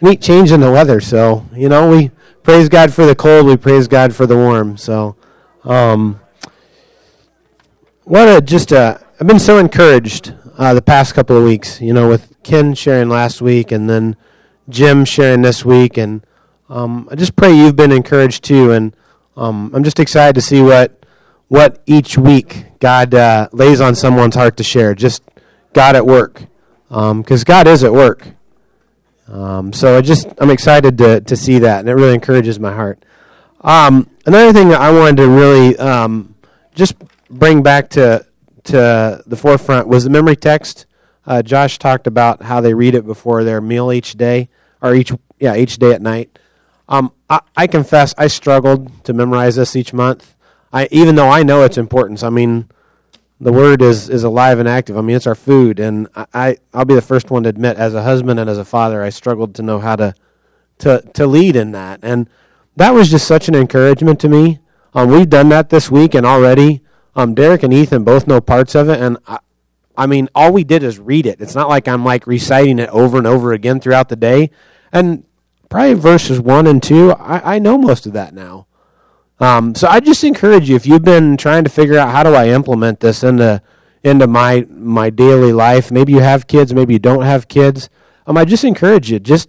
neat change in the weather. So you know, we praise God for the cold. We praise God for the warm. So, um, what a just a. I've been so encouraged uh, the past couple of weeks. You know, with Ken sharing last week, and then Jim sharing this week, and um, I just pray you've been encouraged too. And um, I'm just excited to see what what each week God uh, lays on someone's heart to share. Just God at work, because um, God is at work. Um, so I just I'm excited to to see that, and it really encourages my heart. Um, another thing that I wanted to really um, just bring back to to the forefront was the memory text. Uh, Josh talked about how they read it before their meal each day, or each yeah each day at night. Um, I, I confess I struggled to memorize this each month. I even though I know its importance. I mean, the word is is alive and active. I mean, it's our food, and I I'll be the first one to admit, as a husband and as a father, I struggled to know how to to to lead in that, and that was just such an encouragement to me. Um, we've done that this week, and already, um, Derek and Ethan both know parts of it, and I, I mean, all we did is read it. It's not like I'm like reciting it over and over again throughout the day, and probably verses one and two, I, I know most of that now. Um, so I just encourage you if you've been trying to figure out how do I implement this into into my my daily life. Maybe you have kids, maybe you don't have kids. Um, I just encourage you just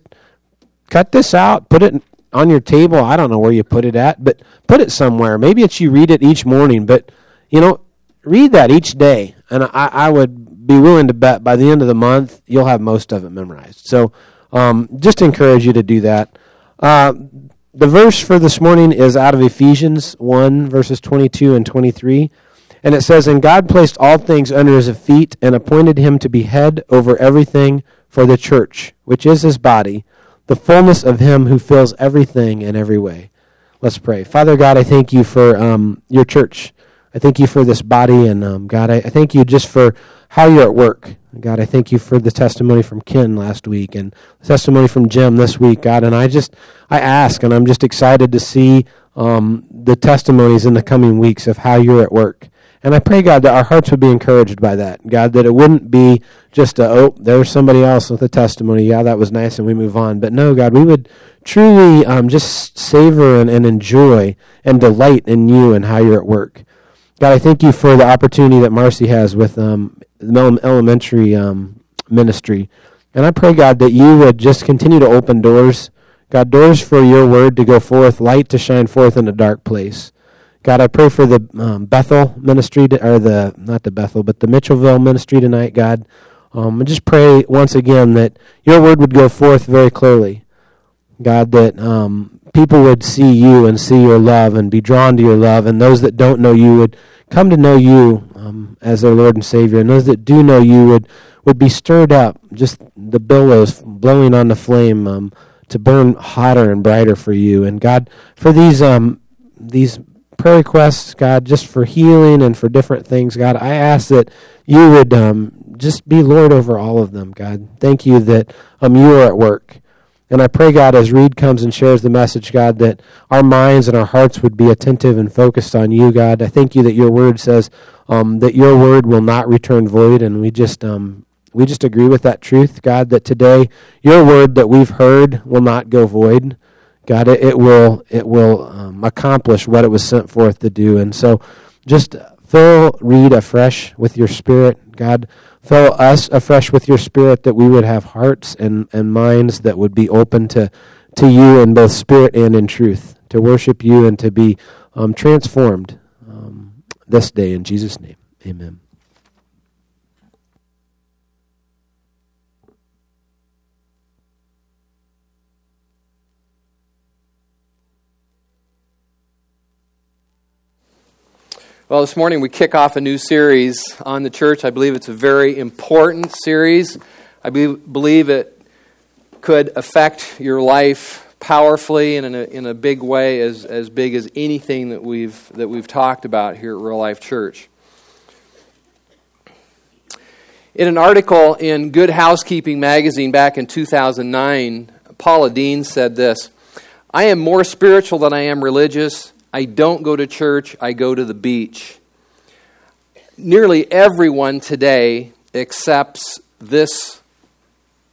cut this out, put it on your table. I don't know where you put it at, but put it somewhere. Maybe it's you read it each morning, but you know, read that each day, and I, I would be willing to bet by the end of the month you'll have most of it memorized. So, um, just encourage you to do that. Uh, the verse for this morning is out of Ephesians 1, verses 22 and 23. And it says, And God placed all things under his feet and appointed him to be head over everything for the church, which is his body, the fullness of him who fills everything in every way. Let's pray. Father God, I thank you for um, your church. I thank you for this body. And um, God, I, I thank you just for how you're at work. God, I thank you for the testimony from Ken last week and the testimony from Jim this week, God. And I just, I ask, and I'm just excited to see um, the testimonies in the coming weeks of how you're at work. And I pray, God, that our hearts would be encouraged by that. God, that it wouldn't be just a, oh, there's somebody else with a testimony. Yeah, that was nice, and we move on. But no, God, we would truly um, just savor and, and enjoy and delight in you and how you're at work. God, I thank you for the opportunity that Marcy has with um, elementary um, ministry. And I pray, God, that you would just continue to open doors. God, doors for your word to go forth, light to shine forth in a dark place. God, I pray for the um, Bethel ministry, to, or the, not the Bethel, but the Mitchellville ministry tonight, God. Um, and just pray once again that your word would go forth very clearly. God, that um, people would see you and see your love and be drawn to your love, and those that don't know you would come to know you um, as their Lord and Savior, and those that do know you would, would be stirred up, just the billows blowing on the flame um, to burn hotter and brighter for you. And God, for these um, these prayer requests, God, just for healing and for different things, God, I ask that you would um, just be Lord over all of them, God. Thank you that um, you are at work. And I pray, God, as Reed comes and shares the message, God, that our minds and our hearts would be attentive and focused on you, God. I thank you that your word says um, that your word will not return void, and we just um, we just agree with that truth, God. That today your word that we've heard will not go void, God. It, it will it will um, accomplish what it was sent forth to do, and so just fill Reed afresh with your Spirit, God. Fill us afresh with your spirit that we would have hearts and, and minds that would be open to, to you in both spirit and in truth, to worship you and to be um, transformed um, this day. In Jesus' name, amen. Well, this morning we kick off a new series on the church. I believe it's a very important series. I believe it could affect your life powerfully and in a, in a big way, as, as big as anything that we've, that we've talked about here at Real Life Church. In an article in Good Housekeeping magazine back in 2009, Paula Deen said this I am more spiritual than I am religious. I don't go to church, I go to the beach. Nearly everyone today accepts this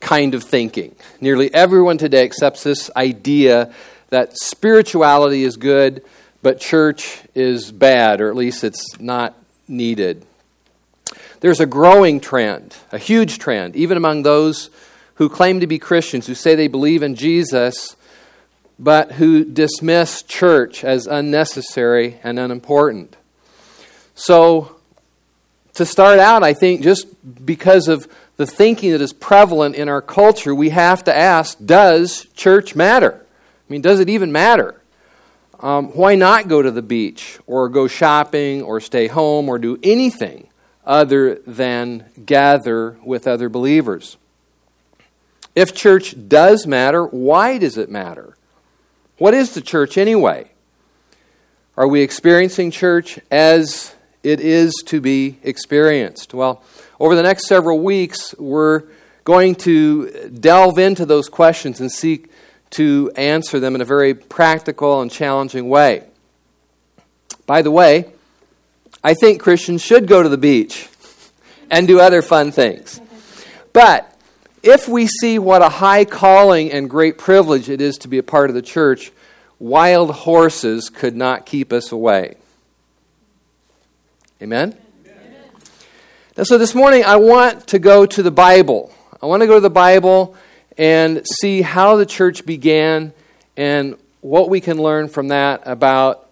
kind of thinking. Nearly everyone today accepts this idea that spirituality is good, but church is bad, or at least it's not needed. There's a growing trend, a huge trend, even among those who claim to be Christians, who say they believe in Jesus, but who dismiss church as unnecessary and unimportant. So, to start out, I think just because of the thinking that is prevalent in our culture, we have to ask does church matter? I mean, does it even matter? Um, why not go to the beach or go shopping or stay home or do anything other than gather with other believers? If church does matter, why does it matter? What is the church anyway? Are we experiencing church as it is to be experienced? Well, over the next several weeks, we're going to delve into those questions and seek to answer them in a very practical and challenging way. By the way, I think Christians should go to the beach and do other fun things. But if we see what a high calling and great privilege it is to be a part of the church, wild horses could not keep us away. Amen? Amen? And so this morning I want to go to the Bible. I want to go to the Bible and see how the church began and what we can learn from that about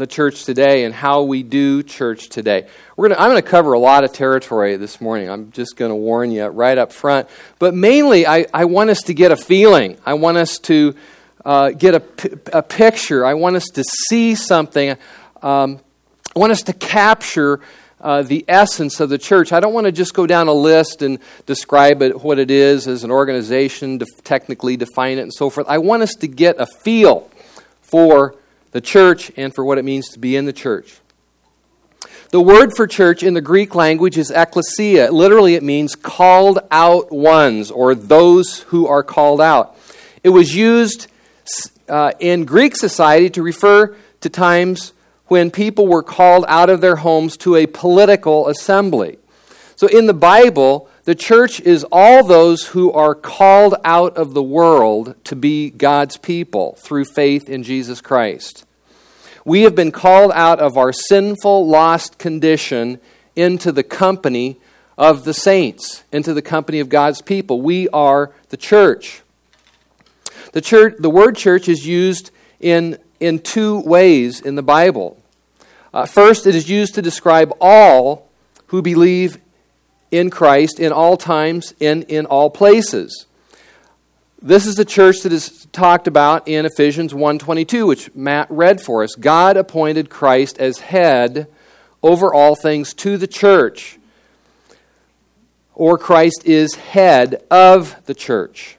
the church today and how we do church today. We're gonna, I'm going to cover a lot of territory this morning. I'm just going to warn you right up front. But mainly, I, I want us to get a feeling. I want us to uh, get a, a picture. I want us to see something. Um, I want us to capture uh, the essence of the church. I don't want to just go down a list and describe it, what it is as an organization, to technically define it, and so forth. I want us to get a feel for the church and for what it means to be in the church. The word for church in the Greek language is ecclesia. Literally, it means called out ones or those who are called out. It was used uh, in Greek society to refer to times when people were called out of their homes to a political assembly. So in the Bible, the church is all those who are called out of the world to be God's people through faith in Jesus Christ. We have been called out of our sinful, lost condition into the company of the saints, into the company of God's people. We are the church. The, church, the word church is used in, in two ways in the Bible. Uh, first, it is used to describe all who believe in Christ in all times and in all places. This is the church that is talked about in Ephesians 1:22 which Matt read for us. God appointed Christ as head over all things to the church. Or Christ is head of the church.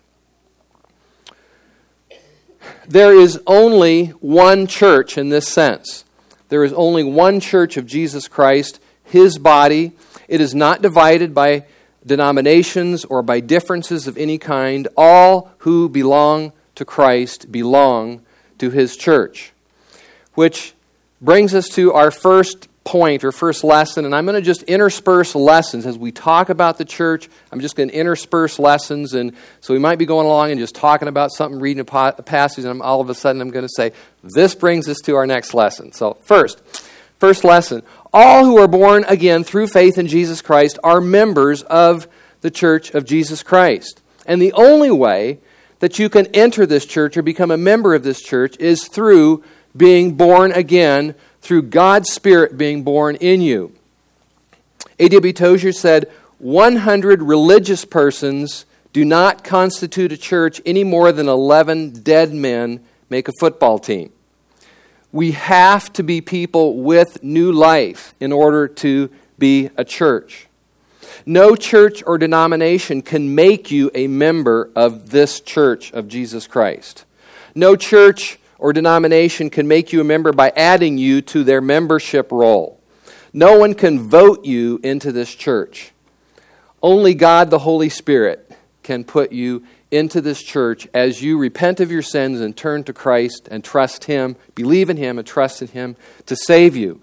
There is only one church in this sense. There is only one church of Jesus Christ, his body it is not divided by denominations or by differences of any kind. All who belong to Christ belong to his church. Which brings us to our first point or first lesson, and I'm going to just intersperse lessons as we talk about the church. I'm just going to intersperse lessons, and so we might be going along and just talking about something, reading a, passage, and all of a sudden I'm going to say, This brings us to our next lesson. So, first, first lesson all who are born again through faith in Jesus Christ are members of the church of Jesus Christ. And the only way that you can enter this church or become a member of this church is through being born again, through God's Spirit being born in you. A.W. Tozer said 100 religious persons do not constitute a church any more than 11 dead men make a football team. We have to be people with new life in order to be a church. No church or denomination can make you a member of this church of Jesus Christ. No church or denomination can make you a member by adding you to their membership roll. No one can vote you into this church. Only God, the Holy Spirit, can put you into this church as you repent of your sins and turn to Christ and trust Him, believe in Him, and trust in Him to save you.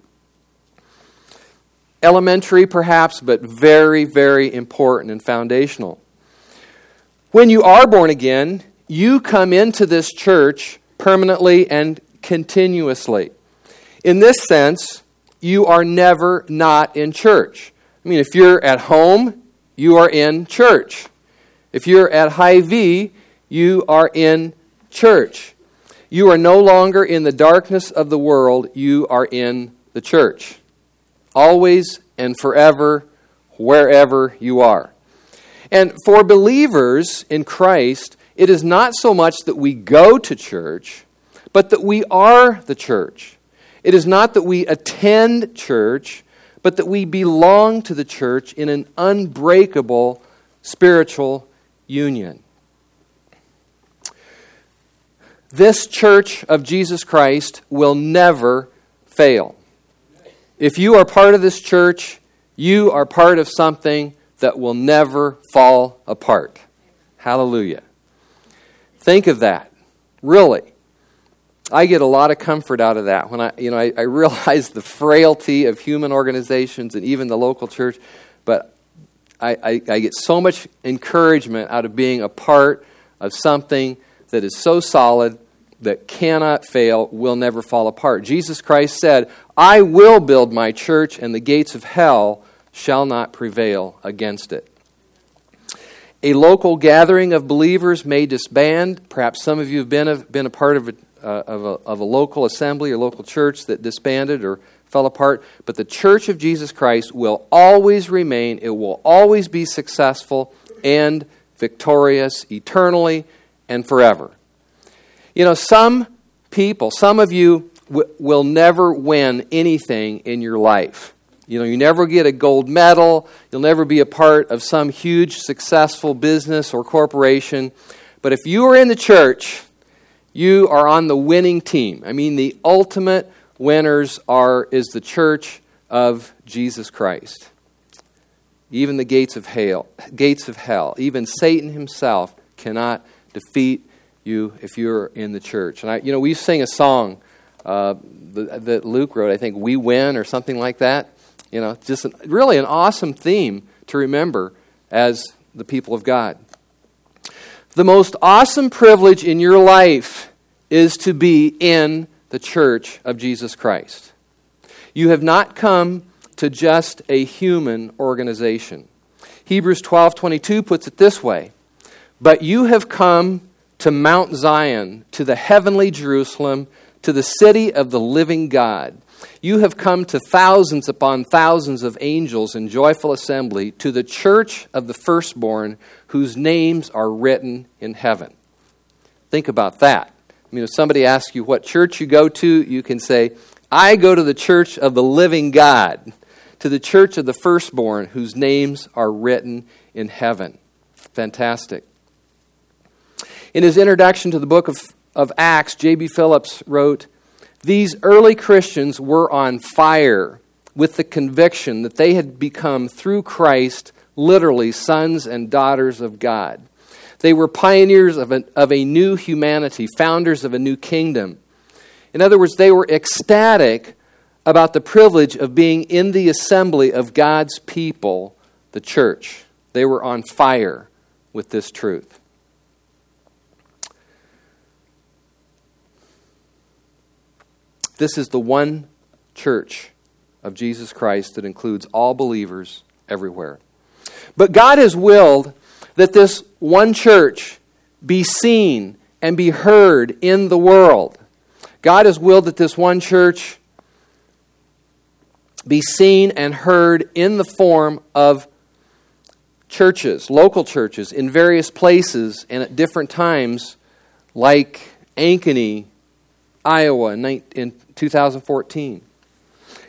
Elementary, perhaps, but very, very important and foundational. When you are born again, you come into this church permanently and continuously. In this sense, you are never not in church. I mean, if you're at home, you are in church. If you're at Hy-Vee, you are in church. You are no longer in the darkness of the world, you are in the church. Always and forever, wherever you are. And for believers in Christ, it is not so much that we go to church, but that we are the church. It is not that we attend church, but that we belong to the church in an unbreakable spiritual union. This church of Jesus Christ will never fail. If you are part of this church, you are part of something that will never fall apart. Hallelujah. Think of that. Really. I get a lot of comfort out of that when I, you know, I, I realize the frailty of human organizations and even the local church, but I, I, I get so much encouragement out of being a part of something that is so solid that cannot fail, will never fall apart. Jesus Christ said, I will build my church, and the gates of hell shall not prevail against it. A local gathering of believers may disband. Perhaps some of you have been a, been a part of a, uh, of, a, of a local assembly or local church that disbanded or fell apart. But the church of Jesus Christ will always remain, it will always be successful and victorious eternally and forever. You know, some people, some of you w- will never win anything in your life. You know, you never get a gold medal. You'll never be a part of some huge successful business or corporation. But if you are in the church, you are on the winning team. I mean, the ultimate winners are is the church of Jesus Christ. Even the gates of hell, gates of hell, even Satan himself cannot defeat you if you're in the church. And I, you know, we sing a song uh, that Luke wrote. I think "We Win" or something like that. You know, just an, really an awesome theme to remember as the people of God. The most awesome privilege in your life is to be in the church of Jesus Christ. You have not come to just a human organization. Hebrews 12:22 puts it this way: "But you have come to Mount Zion, to the heavenly Jerusalem, to the city of the living God." You have come to thousands upon thousands of angels in joyful assembly to the church of the firstborn whose names are written in heaven. Think about that. Mean, if somebody asks you what church you go to, you can say, I go to the church of the living God, to the church of the firstborn whose names are written in heaven. Fantastic. In his introduction to the book of, of Acts, J.B. Phillips wrote, these early Christians were on fire with the conviction that they had become, through Christ, literally sons and daughters of God. They were pioneers of a, of a new humanity, founders of a new kingdom. In other words, they were ecstatic about the privilege of being in the assembly of God's people, the church. They were on fire with this truth. This is the one church of Jesus Christ that includes all believers everywhere. But God has willed that this one church be seen and be heard in the world. God has willed that this one church be seen and heard in the form of churches, local churches, in various places and at different times, like Ankeny, Iowa in 2014.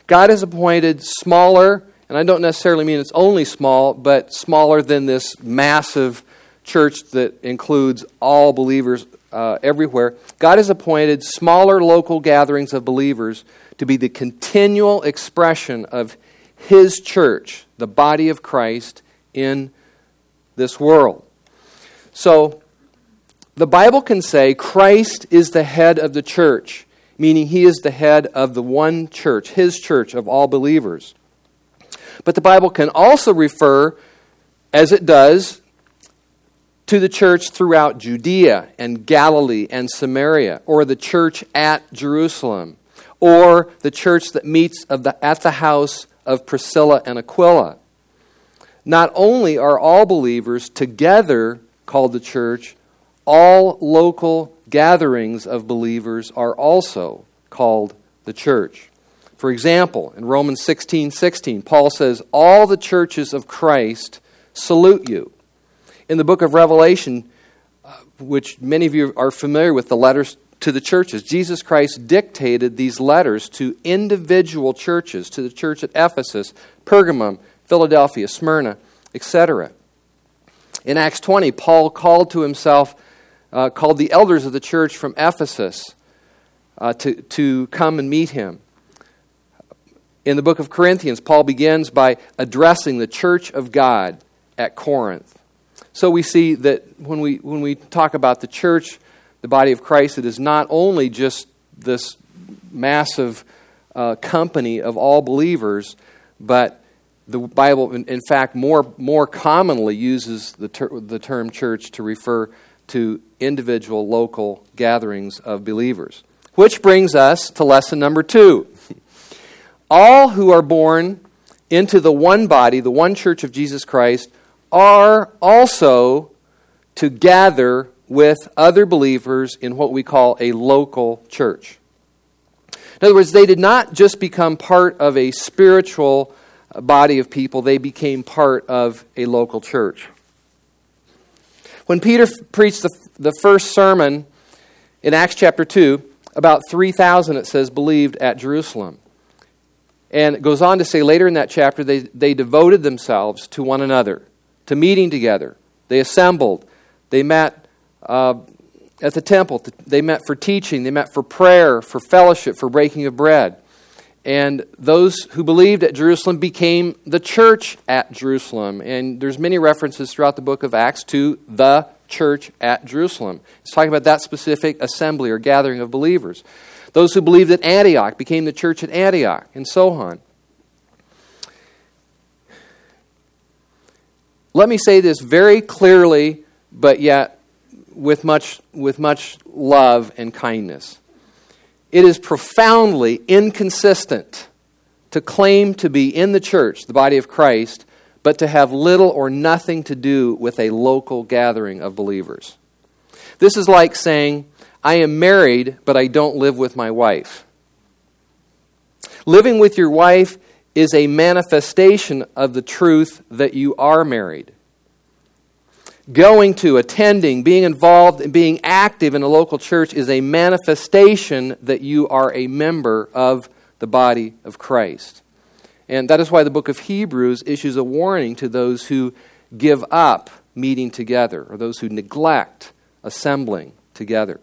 God has appointed smaller, and I don't necessarily mean it's only small, but smaller than this massive church that includes all believers uh, everywhere. God has appointed smaller local gatherings of believers to be the continual expression of His church, the body of Christ in this world. So, the Bible can say Christ is the head of the church, meaning he is the head of the one church, his church of all believers. But the Bible can also refer, as it does, to the church throughout Judea and Galilee and Samaria, or the church at Jerusalem, or the church that meets the, at the house of Priscilla and Aquila. Not only are all believers together called the church, all local gatherings of believers are also called the church. For example, in Romans 16 16, Paul says, All the churches of Christ salute you in the book of Revelation, uh, which many of you are familiar with, the letters to the churches. Jesus Christ dictated these letters to individual churches, to the church at Ephesus, Pergamum, Philadelphia, Smyrna, etc. In Acts 20, Paul called to himself, uh, called the elders of the church from Ephesus uh, to, to come and meet him. In the book of Corinthians, Paul begins by addressing the church of God at Corinth. So we see that when we, when we talk about the church, the body of Christ, it is not only just this massive uh, company of all believers, but the Bible, in, in fact, more, more commonly uses the, ter- the term church to refer to individual local gatherings of believers. Which brings us to lesson number two. All who are born into the one body, the one church of Jesus Christ, are also to gather with other believers in what we call a local church. In other words, they did not just become part of a spiritual body of people, they became part of a local church. When Peter preached the, the first sermon in Acts chapter 2, about 3,000, it says, believed at Jerusalem. And it goes on to say later in that chapter, they, they devoted themselves to one another to meeting together. They assembled. They met uh, at the temple. They met for teaching. They met for prayer, for fellowship, for breaking of bread. And those who believed at Jerusalem became the church at Jerusalem. And there's many references throughout the book of Acts to the church at Jerusalem. It's talking about that specific assembly or gathering of believers. Those who believed at Antioch became the church at Antioch, and so on. Let me say this very clearly, but yet with much, with much love and kindness. It is profoundly inconsistent to claim to be in the church, the body of Christ, but to have little or nothing to do with a local gathering of believers. This is like saying, I am married, but I don't live with my wife. Living with your wife is a manifestation of the truth that you are married. Going to, attending, being involved, and being active in a local church is a manifestation that you are a member of the body of Christ. And that is why the book of Hebrews issues a warning to those who give up meeting together or those who neglect assembling together.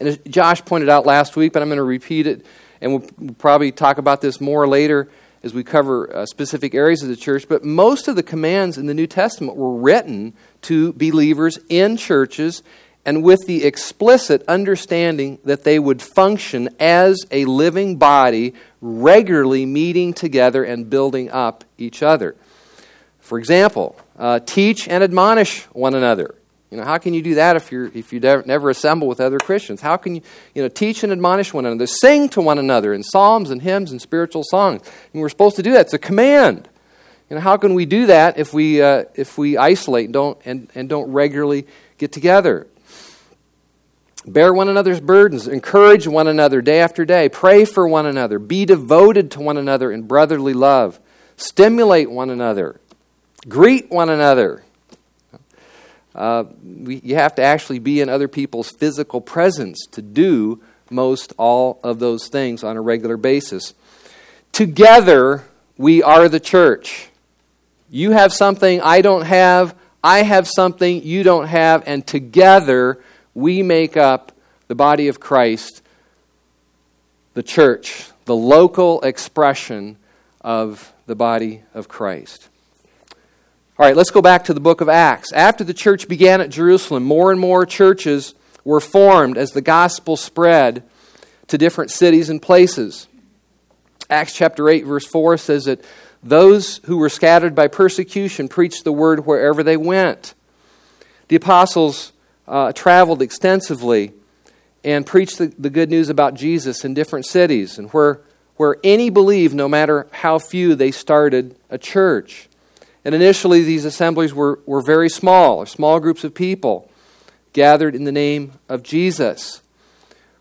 And as Josh pointed out last week, but I'm going to repeat it and we'll probably talk about this more later as we cover uh, specific areas of the church. But most of the commands in the New Testament were written to believers in churches and with the explicit understanding that they would function as a living body, regularly meeting together and building up each other. For example, uh, teach and admonish one another. You know, how can you do that if, you're, if you never assemble with other Christians? How can you, you know, teach and admonish one another? Sing to one another in psalms and hymns and spiritual songs. And we're supposed to do that. It's a command. You know, how can we do that if we, uh, if we isolate and don't, and, and don't regularly get together? Bear one another's burdens, encourage one another day after day, pray for one another, be devoted to one another in brotherly love, stimulate one another, greet one another uh, we, you have to actually be in other people's physical presence to do most all of those things on a regular basis. Together, we are the church. You have something I don't have, I have something you don't have, and together we make up the body of Christ, the church, the local expression of the body of Christ. All right, let's go back to the book of Acts. After the church began at Jerusalem, more and more churches were formed as the gospel spread to different cities and places. Acts chapter 8, verse 4 says that those who were scattered by persecution preached the word wherever they went. The apostles uh, traveled extensively and preached the, the good news about Jesus in different cities and where, where any believed, no matter how few, they started a church. And initially, these assemblies were, were very small, or small groups of people gathered in the name of Jesus,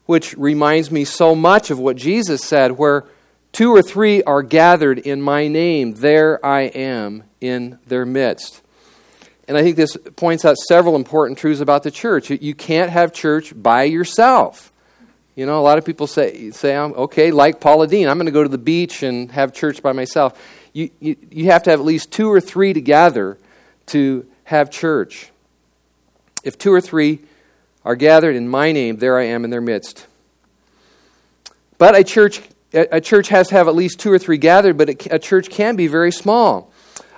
which reminds me so much of what Jesus said, where two or three are gathered in my name, there I am in their midst. And I think this points out several important truths about the church. You can't have church by yourself. You know, a lot of people say, say um, okay, like Paula Deen, I'm going to go to the beach and have church by myself. You, you, you have to have at least two or three together to have church. If two or three are gathered in my name, there I am in their midst. But a church, a church has to have at least two or three gathered, but a church can be very small.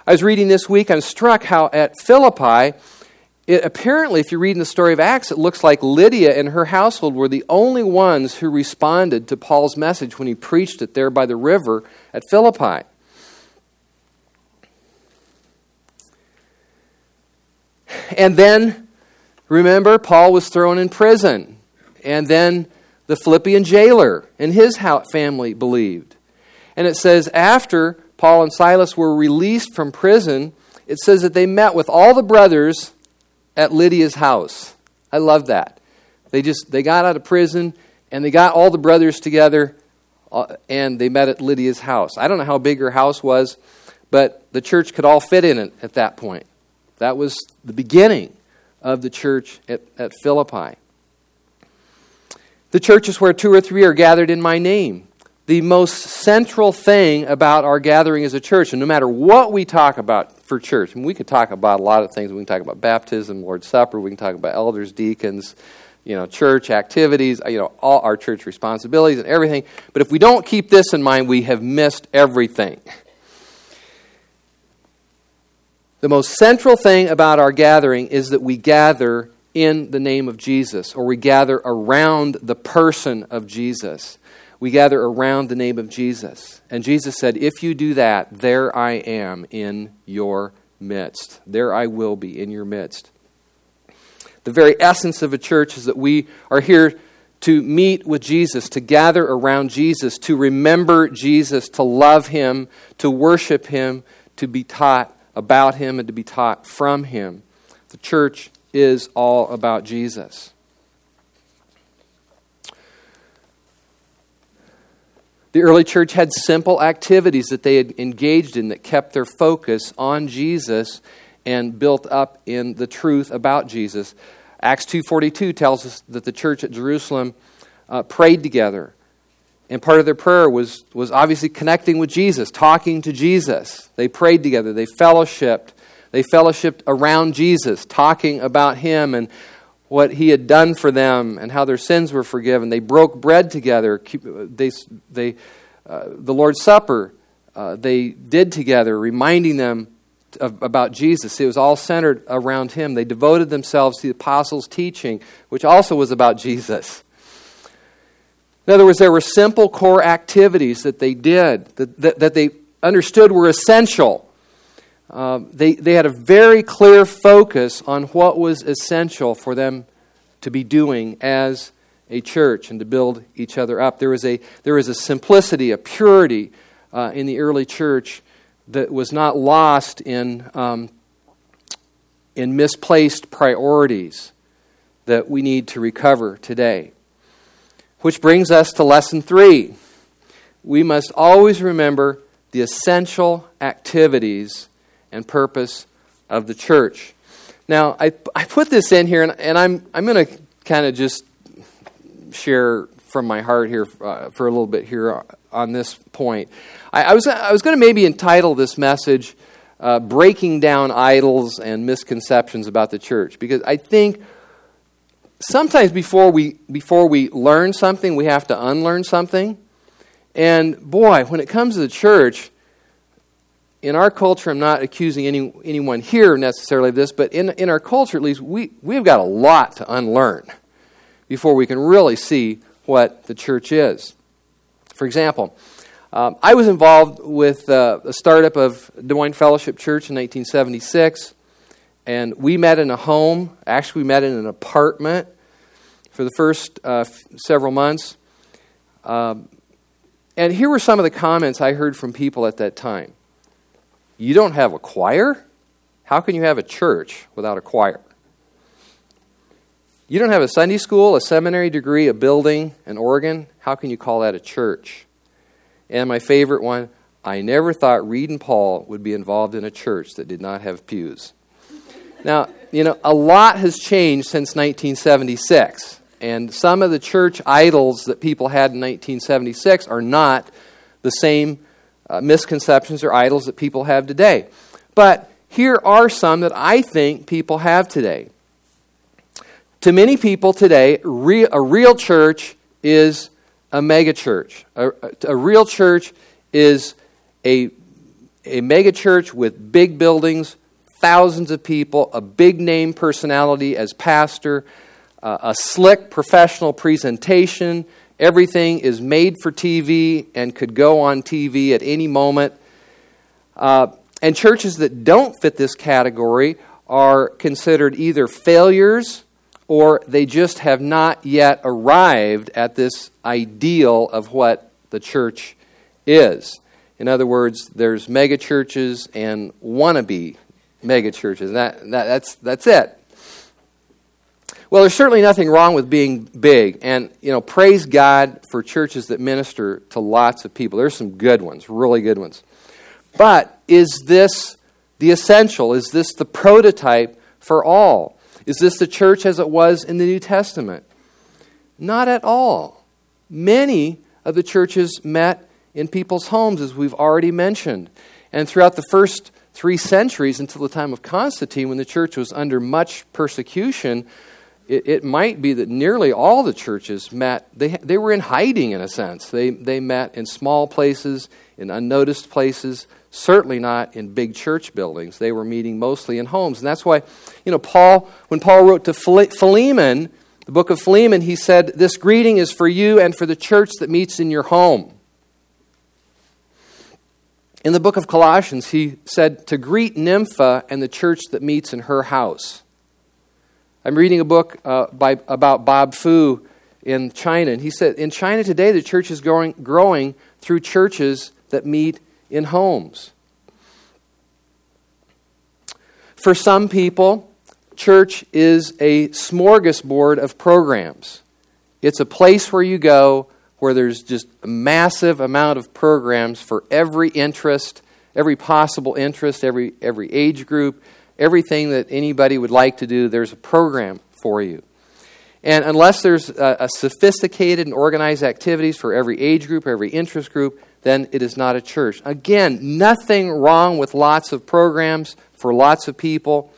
I was reading this week, I'm struck how at Philippi, it, apparently, if you read in the story of Acts, it looks like Lydia and her household were the only ones who responded to Paul's message when he preached it there by the river at Philippi. And then, remember, Paul was thrown in prison. And then the Philippian jailer and his family believed. And it says, after Paul and Silas were released from prison, it says that they met with all the brothers at Lydia's house. I love that. They just they got out of prison and they got all the brothers together uh, and they met at Lydia's house. I don't know how big her house was, but the church could all fit in it at that point. That was the beginning of the church at, at Philippi. The church is where two or three are gathered in my name the most central thing about our gathering as a church. And no matter what we talk about for church, and we could talk about a lot of things. We can talk about baptism, Lord's Supper, we can talk about elders, deacons, you know, church activities, you know, all our church responsibilities and everything. But if we don't keep this in mind, we have missed everything. The most central thing about our gathering is that we gather in the name of Jesus, or we gather around the person of Jesus we gather around the name of Jesus. And Jesus said, If you do that, there I am in your midst. There I will be in your midst. The very essence of a church is that we are here to meet with Jesus, to gather around Jesus, to remember Jesus, to love him, to worship him, to be taught about him, and to be taught from him. The church is all about Jesus. The early church had simple activities that they had engaged in that kept their focus on Jesus and built up in the truth about Jesus. Acts 2:42 tells us that the church at Jerusalem uh, prayed together. And part of their prayer was, was obviously connecting with Jesus, talking to Jesus. They prayed together, they fellowshipped. They fellowshipped around Jesus, talking about him and what he had done for them and how their sins were forgiven. They broke bread together. They, they, uh, the Lord's Supper uh, they did together, reminding them of, about Jesus. It was all centered around him. They devoted themselves to the apostles' teaching, which also was about Jesus. In other words, there were simple core activities that they did, that, that, that they understood were essential uh, they, they had a very clear focus on what was essential for them to be doing as a church and to build each other up. There was a, there was a simplicity, a purity uh, in the early church that was not lost in, um, in misplaced priorities that we need to recover today. Which brings us to lesson three. We must always remember the essential activities and purpose of the church. Now, I, I put this in here, and, and I'm, I'm going to kind of just share from my heart here uh, for a little bit here on this point. I, I was, I was going to maybe entitle this message uh, Breaking Down Idols and Misconceptions About the Church, because I think sometimes before we, before we learn something, we have to unlearn something. And boy, when it comes to the church, in our culture, I'm not accusing any, anyone here necessarily of this, but in, in our culture at least, we, we've got a lot to unlearn before we can really see what the church is. For example, um, I was involved with uh, the startup of Des Moines Fellowship Church in 1976, and we met in a home. Actually, we met in an apartment for the first uh, f- several months. Um, and here were some of the comments I heard from people at that time. You don't have a choir? How can you have a church without a choir? You don't have a Sunday school, a seminary degree, a building, an organ. How can you call that a church? And my favorite one I never thought Reed and Paul would be involved in a church that did not have pews. Now, you know, a lot has changed since 1976. And some of the church idols that people had in 1976 are not the same uh, misconceptions or idols that people have today. But here are some that I think people have today. To many people today, re- a real church is a megachurch. A, a real church is a, a megachurch with big buildings, thousands of people, a big name personality as pastor, uh, a slick professional presentation. Everything is made for TV and could go on TV at any moment. Uh, and churches that don't fit this category are considered either failures or they just have not yet arrived at this ideal of what the church is. In other words, there's mega churches and wannabe mega churches. That, that, that's, that's it. Well, there's certainly nothing wrong with being big. And, you know, praise God for churches that minister to lots of people. There's some good ones, really good ones. But is this the essential? Is this the prototype for all? Is this the church as it was in the New Testament? Not at all. Many of the churches met in people's homes, as we've already mentioned. And throughout the first three centuries until the time of Constantine, when the church was under much persecution, it, it, might be that nearly all the churches met, they, they were in hiding in a sense. They, they met in small places, in unnoticed places, certainly not in big church buildings. They were meeting mostly in homes. And that's why, you know, Paul, when Paul wrote to Philemon, the book of Philemon, he said, This greeting is for you and for the church that meets in your home. In the book of Colossians, he said to greet Nympha and the church that meets in her house. I'm reading a book uh, by, about Bob Fu in China, and he said in China today the church is growing, growing through churches that meet in homes. For some people, church is a smorgasbord of programs. It's a place where you go where there's just a massive amount of programs for every interest, every possible interest, every, every age group, everything that anybody would like to do, there's a program for you. And unless there's a, a, sophisticated and organized activities for every age group, every interest group, then it is not a church. Again, nothing wrong with lots of programs for lots of people,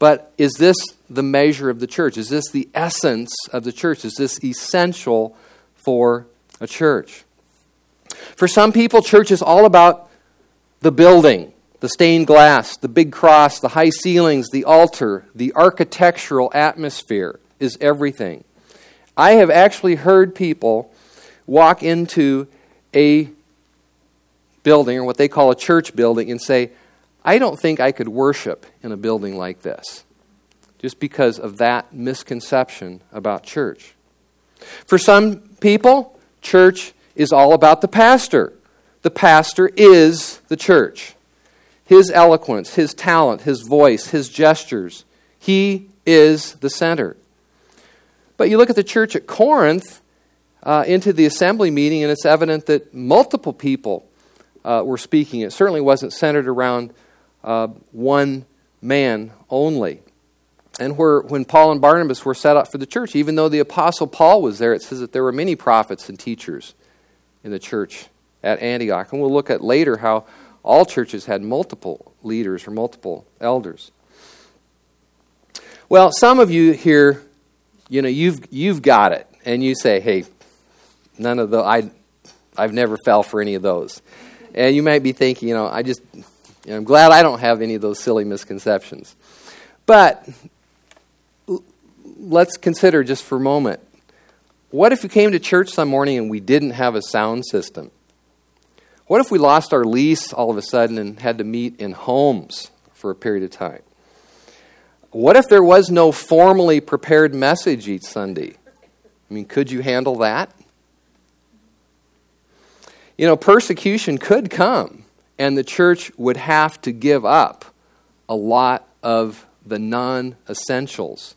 but is this the measure of the church? Is this the essence of the church? Is this essential for a church? For some people, church is all about the building the stained glass, the big cross, the high ceilings, the altar, the architectural atmosphere is everything. I have actually heard people walk into a building, or what they call a church building, and say, I don't think I could worship in a building like this, just because of that misconception about church. For some people, church is all about the pastor. The pastor is the church his eloquence, his talent, his voice, his gestures. He is the center. But you look at the church at Corinth uh, into the assembly meeting, and it's evident that multiple people uh, were speaking. It certainly wasn't centered around uh, one man only. And where, when Paul and Barnabas were set up for the church, even though the Apostle Paul was there, it says that there were many prophets and teachers in the church at Antioch. And we'll look at later how all churches had multiple leaders or multiple elders. Well, some of you here, you know, you've you've got it, and you say, "Hey, none of the I, I've never fell for any of those," and you might be thinking, you know, I just, you know, I'm glad I don't have any of those silly misconceptions. But let's consider just for a moment what if you came to church some morning and we didn't have a sound system? What if we lost our lease all of a sudden and had to meet in homes for a period of time? What if there was no formally prepared message each Sunday? I mean, could you handle that? You know, persecution could come, and the church would have to give up a lot of the non essentials.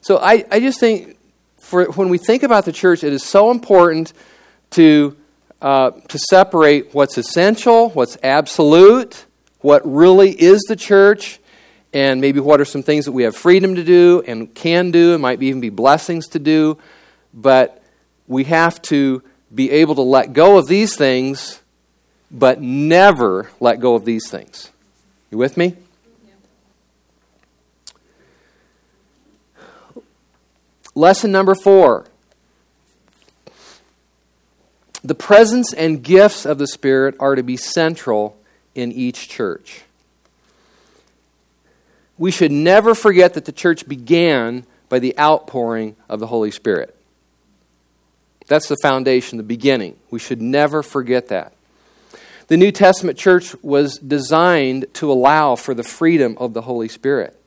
So I, I just think for when we think about the church, it is so important to, uh, to separate what's essential, what's absolute, what really is the church, and maybe what are some things that we have freedom to do and can do, and might even be blessings to do. But we have to be able to let go of these things, but never let go of these things. You with me? Lesson number four the presence and gifts of the Spirit are to be central in each church. We should never forget that the church began by the outpouring of the Holy Spirit. That's the foundation, the beginning. We should never forget that. The New Testament church was designed to allow for the freedom of the Holy Spirit.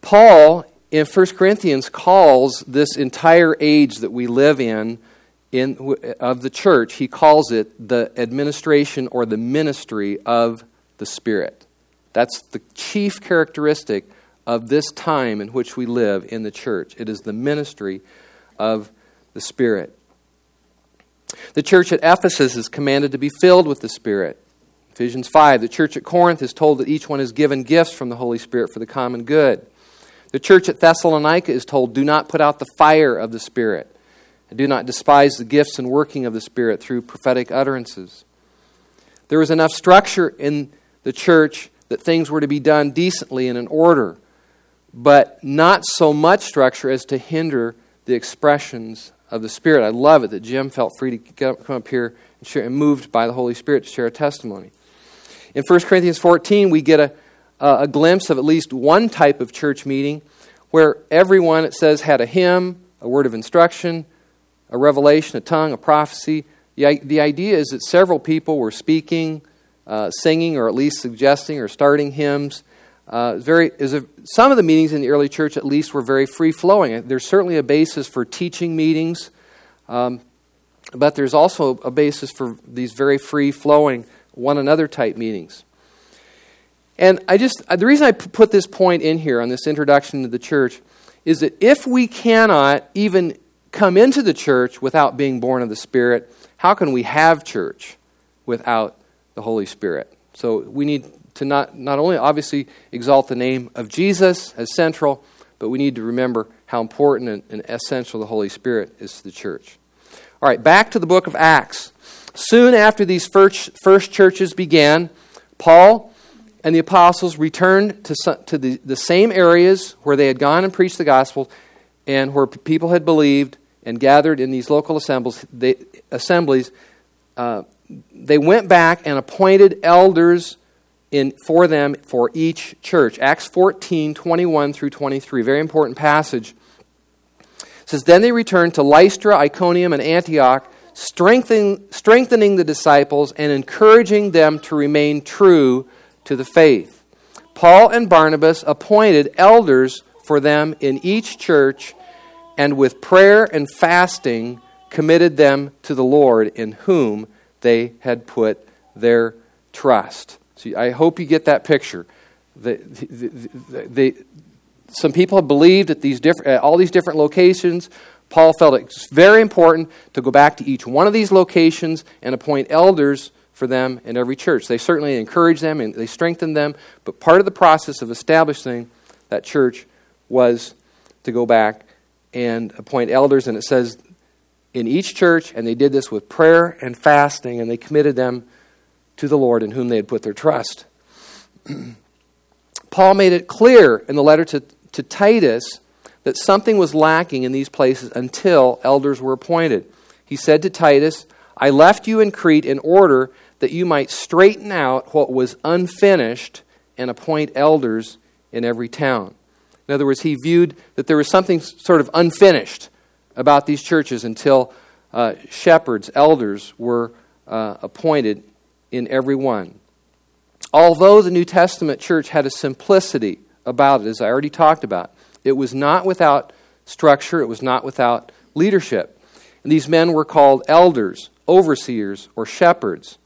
Paul in 1 Corinthians calls this entire age that we live in, in of the church, he calls it the administration or the ministry of the Spirit. That's the chief characteristic of this time in which we live in the church. It is the ministry of the Spirit. The church at Ephesus is commanded to be filled with the Spirit. Ephesians 5. The church at Corinth is told that each one is given gifts from the Holy Spirit for the common good. The church at Thessalonica is told, Do not put out the fire of the Spirit, and do not despise the gifts and working of the Spirit through prophetic utterances. There was enough structure in the church that things were to be done decently and in order, but not so much structure as to hinder the expressions of the Spirit. I love it that Jim felt free to come up here and, share, and moved by the Holy Spirit to share a testimony. In 1 Corinthians 14, we get a uh, a glimpse of at least one type of church meeting where everyone, it says, had a hymn, a word of instruction, a revelation, a tongue, a prophecy. The, the idea is that several people were speaking, uh, singing, or at least suggesting or starting hymns. Uh, very, a, some of the meetings in the early church, at least, were very free flowing. There's certainly a basis for teaching meetings, um, but there's also a basis for these very free flowing one another type meetings. And I just, uh, the reason I put this point in here on this introduction to the church is that if we cannot even come into the church without being born of the Spirit, how can we have church without the Holy Spirit? So we need to not, not only obviously exalt the name of Jesus as central, but we need to remember how important and, and essential the Holy Spirit is to the church. All right, back to the book of Acts. Soon after these first, first churches began, Paul and the apostles returned to, to the, the same areas where they had gone and preached the gospel and where people had believed and gathered in these local assemblies. They, assemblies uh, they went back and appointed elders in, for them for each church. Acts 14 21 through 23. Very important passage. It says, Then they returned to Lystra, Iconium, and Antioch, strengthening, strengthening the disciples and encouraging them to remain true to the faith. Paul and Barnabas appointed elders for them in each church, and with prayer and fasting committed them to the Lord in whom they had put their trust. See, I hope you get that picture. Some people have believed at these at all these different locations. Paul felt it's very important to go back to each one of these locations and appoint elders for them in every church. They certainly encouraged them and they strengthened them, but part of the process of establishing that church was to go back and appoint elders. And it says in each church, and they did this with prayer and fasting, and they committed them to the Lord in whom they had put their trust. Paul made it clear in the letter to, to Titus that something was lacking in these places until elders were appointed. He said to Titus, I left you in Crete in order that you might straighten out what was unfinished and appoint elders in every town. In other words, he viewed that there was something sort of unfinished about these churches until uh, shepherds, elders, were uh, appointed in every one. Although the New Testament church had a simplicity about it, as I already talked about. It was not without structure, it was not without leadership. And these men were called elders, overseers, or shepherds.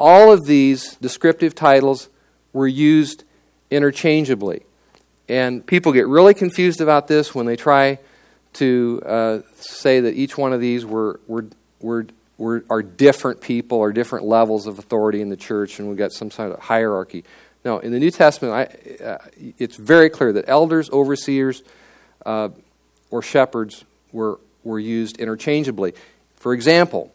All of these descriptive titles were used interchangeably. And people get really confused about this when they try to uh, say that each one of these were, were, were, were, are different people or different levels of authority in the church, and we've got some sort of hierarchy. No, in the New Testament, I, uh, it's very clear that elders, overseers, uh, or shepherds were, were used interchangeably. For example,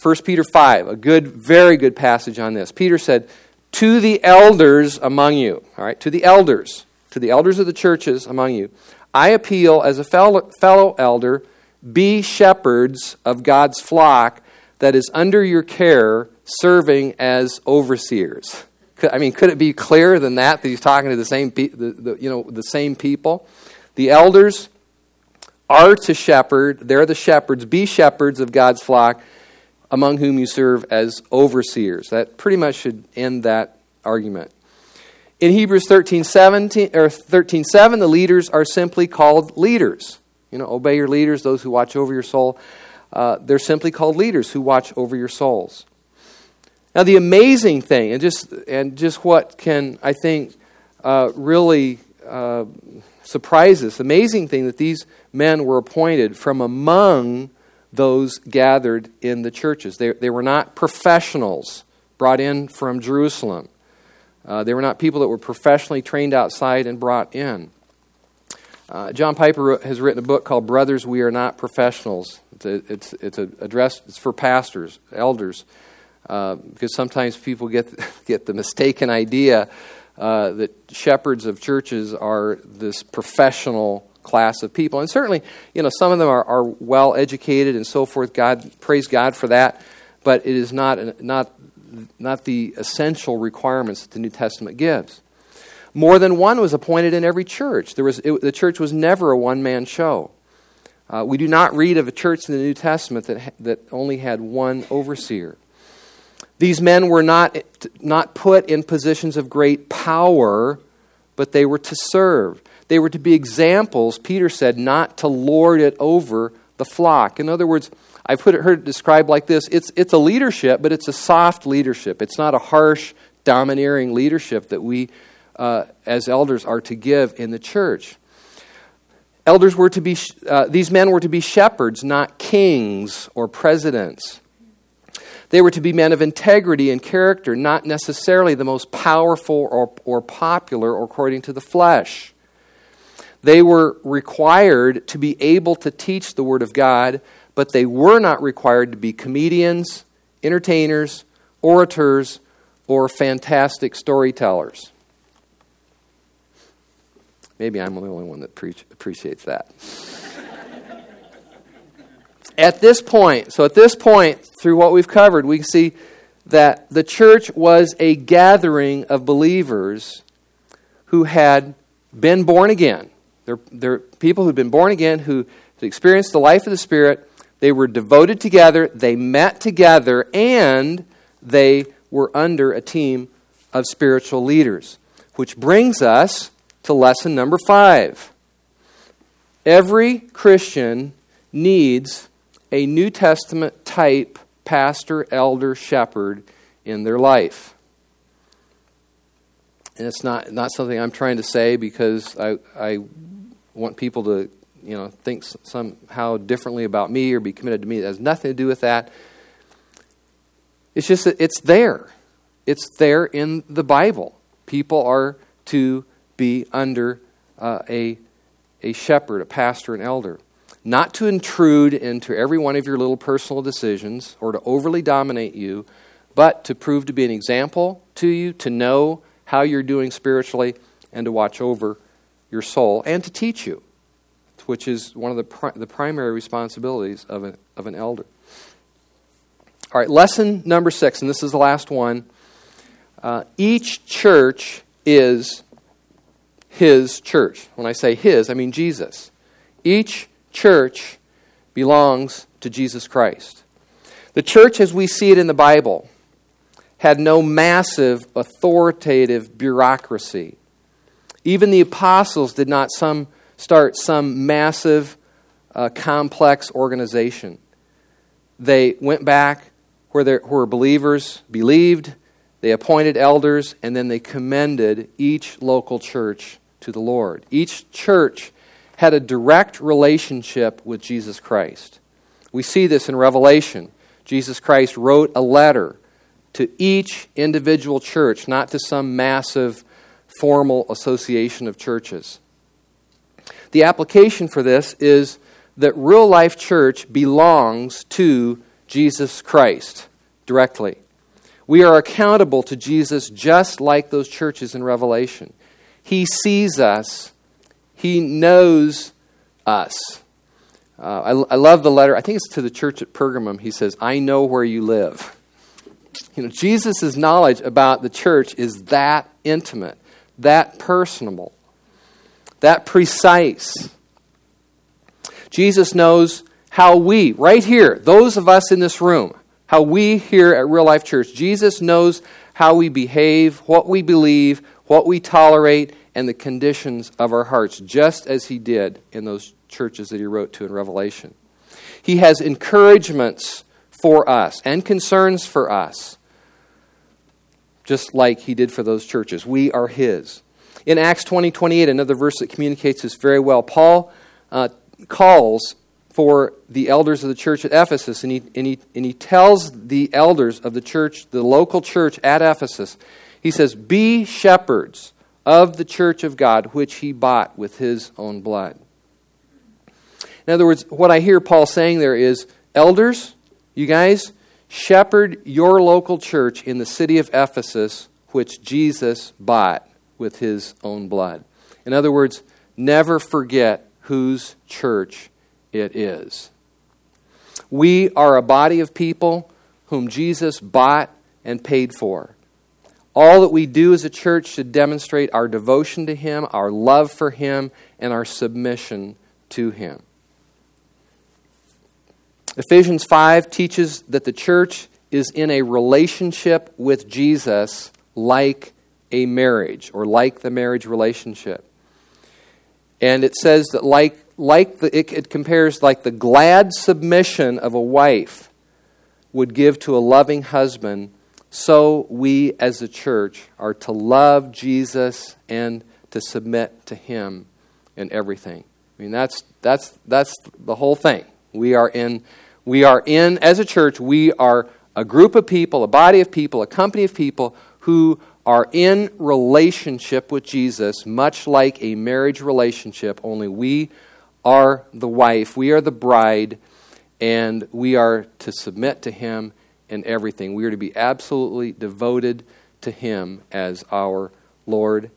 1 Peter 5, a good, very good passage on this. Peter said, To the elders among you, all right, to the elders, to the elders of the churches among you, I appeal as a fellow, fellow elder, be shepherds of God's flock that is under your care, serving as overseers. I mean, could it be clearer than that? That he's talking to the same, pe- the, the, you know, the same people. The elders are to shepherd. They're the shepherds. Be shepherds of God's flock, among whom you serve as overseers. That pretty much should end that argument. In Hebrews 13, 17, or 13 7, the leaders are simply called leaders. You know, obey your leaders, those who watch over your soul. Uh, they're simply called leaders who watch over your souls. Now, the amazing thing, and just, and just what can, I think, uh, really uh, surprise us, amazing thing that these men were appointed from among those gathered in the churches. They, they were not professionals brought in from Jerusalem. Uh, they were not people that were professionally trained outside and brought in. Uh, John Piper has written a book called Brothers, We Are Not Professionals. It's, a, it's, it's a address, it's for pastors, elders, uh, because sometimes people get, get the mistaken idea uh, that shepherds of churches are this professional class of people. And certainly, you know, some of them are, are well educated and so forth. God, praise God for that. But it is not, not not the essential requirements that the New Testament gives. More than one was appointed in every church. There was, it, the church was never a one man show. Uh, we do not read of a church in the New Testament that, that only had one overseer. These men were not, not put in positions of great power, but they were to serve. They were to be examples, Peter said, not to lord it over the flock. In other words, I've heard it described like this it's, it's a leadership, but it's a soft leadership. It's not a harsh, domineering leadership that we, uh, as elders, are to give in the church. Elders were to be, uh, these men were to be shepherds, not kings or presidents. They were to be men of integrity and character, not necessarily the most powerful or, or popular or according to the flesh. They were required to be able to teach the Word of God but they were not required to be comedians, entertainers, orators, or fantastic storytellers. Maybe I'm the only one that pre- appreciates that. at this point, so at this point, through what we've covered, we see that the church was a gathering of believers who had been born again. They're, they're people who'd been born again, who experienced the life of the Spirit, they were devoted together, they met together, and they were under a team of spiritual leaders. Which brings us to lesson number five. Every Christian needs a New Testament type pastor, elder, shepherd in their life. And it's not, not something I'm trying to say because I, I want people to you know, thinks somehow differently about me or be committed to me. It has nothing to do with that. It's just that it's there. It's there in the Bible. People are to be under uh, a, a shepherd, a pastor, an elder. Not to intrude into every one of your little personal decisions or to overly dominate you, but to prove to be an example to you, to know how you're doing spiritually, and to watch over your soul, and to teach you which is one of the, pri- the primary responsibilities of an, of an elder. All right, lesson number six, and this is the last one. Uh, each church is his church. When I say his, I mean Jesus. Each church belongs to Jesus Christ. The church, as we see it in the Bible, had no massive authoritative bureaucracy. Even the apostles did not some start some massive, uh, complex organization. They went back where, where believers believed, they appointed elders, and then they commended each local church to the Lord. Each church had a direct relationship with Jesus Christ. We see this in Revelation. Jesus Christ wrote a letter to each individual church, not to some massive formal association of churches. The application for this is that real life church belongs to Jesus Christ directly. We are accountable to Jesus just like those churches in Revelation. He sees us, He knows us. Uh, I, I love the letter. I think it's to the church at Pergamum. He says, I know where you live. You know, Jesus' knowledge about the church is that intimate, that personable, that precise. Jesus knows how we, right here, those of us in this room, how we here at Real Life Church, Jesus knows how we behave, what we believe, what we tolerate, and the conditions of our hearts, just as he did in those churches that he wrote to in Revelation. He has encouragements for us and concerns for us, just like he did for those churches. We are his. In Acts 20 28, another verse that communicates this very well, Paul uh, calls for the elders of the church at Ephesus, and he, and, he, and he tells the elders of the church, the local church at Ephesus, he says, Be shepherds of the church of God, which he bought with his own blood. In other words, what I hear Paul saying there is, Elders, you guys, shepherd your local church in the city of Ephesus, which Jesus bought with his own blood. In other words, never forget whose church it is. We are a body of people whom Jesus bought and paid for. All that we do as a church should demonstrate our devotion to Him, our love for Him, and our submission to Him. Ephesians 5 teaches that the church is in a relationship with Jesus like a marriage or like the marriage relationship. And it says that like like the, it, it compares like the glad submission of a wife would give to a loving husband, so we as a church are to love Jesus and to submit to him in everything. I mean that's that's that's the whole thing. We are in we are in as a church, we are a group of people, a body of people, a company of people who are in relationship with Jesus, much like a marriage relationship, only we are the wife, we are the bride, and we are to submit to Him in everything. We are to be absolutely devoted to Him as our Lord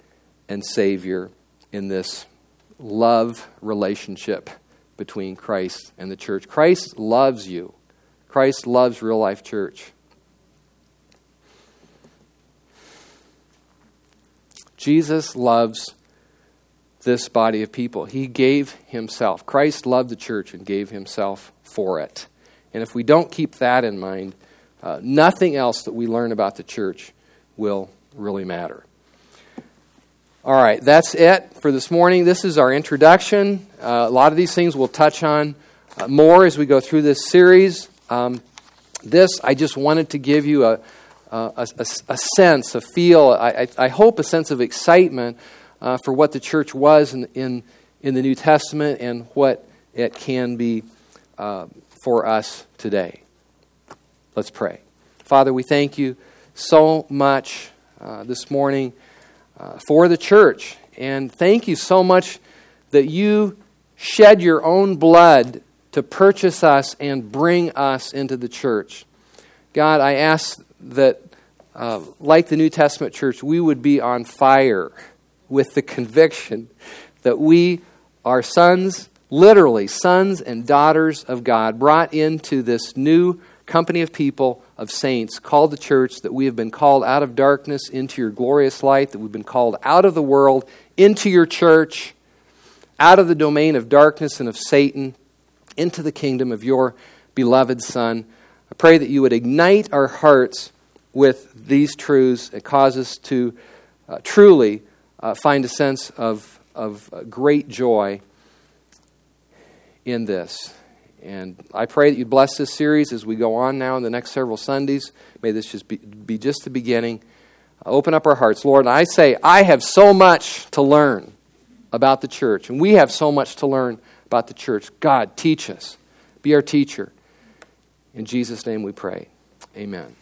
and Savior in this love relationship between Christ and the church. Christ loves you. Christ loves real life church. Jesus loves this body of people. He gave himself. Christ loved the church and gave himself for it. And if we don't keep that in mind, uh, nothing else that we learn about the church will really matter. All right, that's it for this morning. This is our introduction. Uh, a lot of these things we'll touch on uh, more as we go through this series. Um, this, I just wanted to give you a, a, a, a sense, a feel, I, I, hope a sense of excitement uh, for what the church was in, in, in, the New Testament and what it can be uh, for us today. Let's pray. Father, we thank you so much uh, this morning uh, for the church. And thank you so much that you shed your own blood to purchase us and bring us into the church. God, I ask that, uh, like the New Testament church, we would be on fire with the conviction that we are sons, literally sons and daughters of God, brought into this new company of people, of saints, called the church, that we have been called out of darkness into your glorious light, that we've been called out of the world into your church, out of the domain of darkness and of Satan, into the kingdom of your beloved Son. I pray that you would ignite our hearts with these truths and cause us to uh, truly uh, find a sense of, of great joy in this. And I pray that you bless this series as we go on now in the next several Sundays. May this just be, be just the beginning. Open up our hearts, Lord. And I say, I have so much to learn about the church, and we have so much to learn about the church. God, teach us. Be our teacher. In Jesus' name we pray. Amen.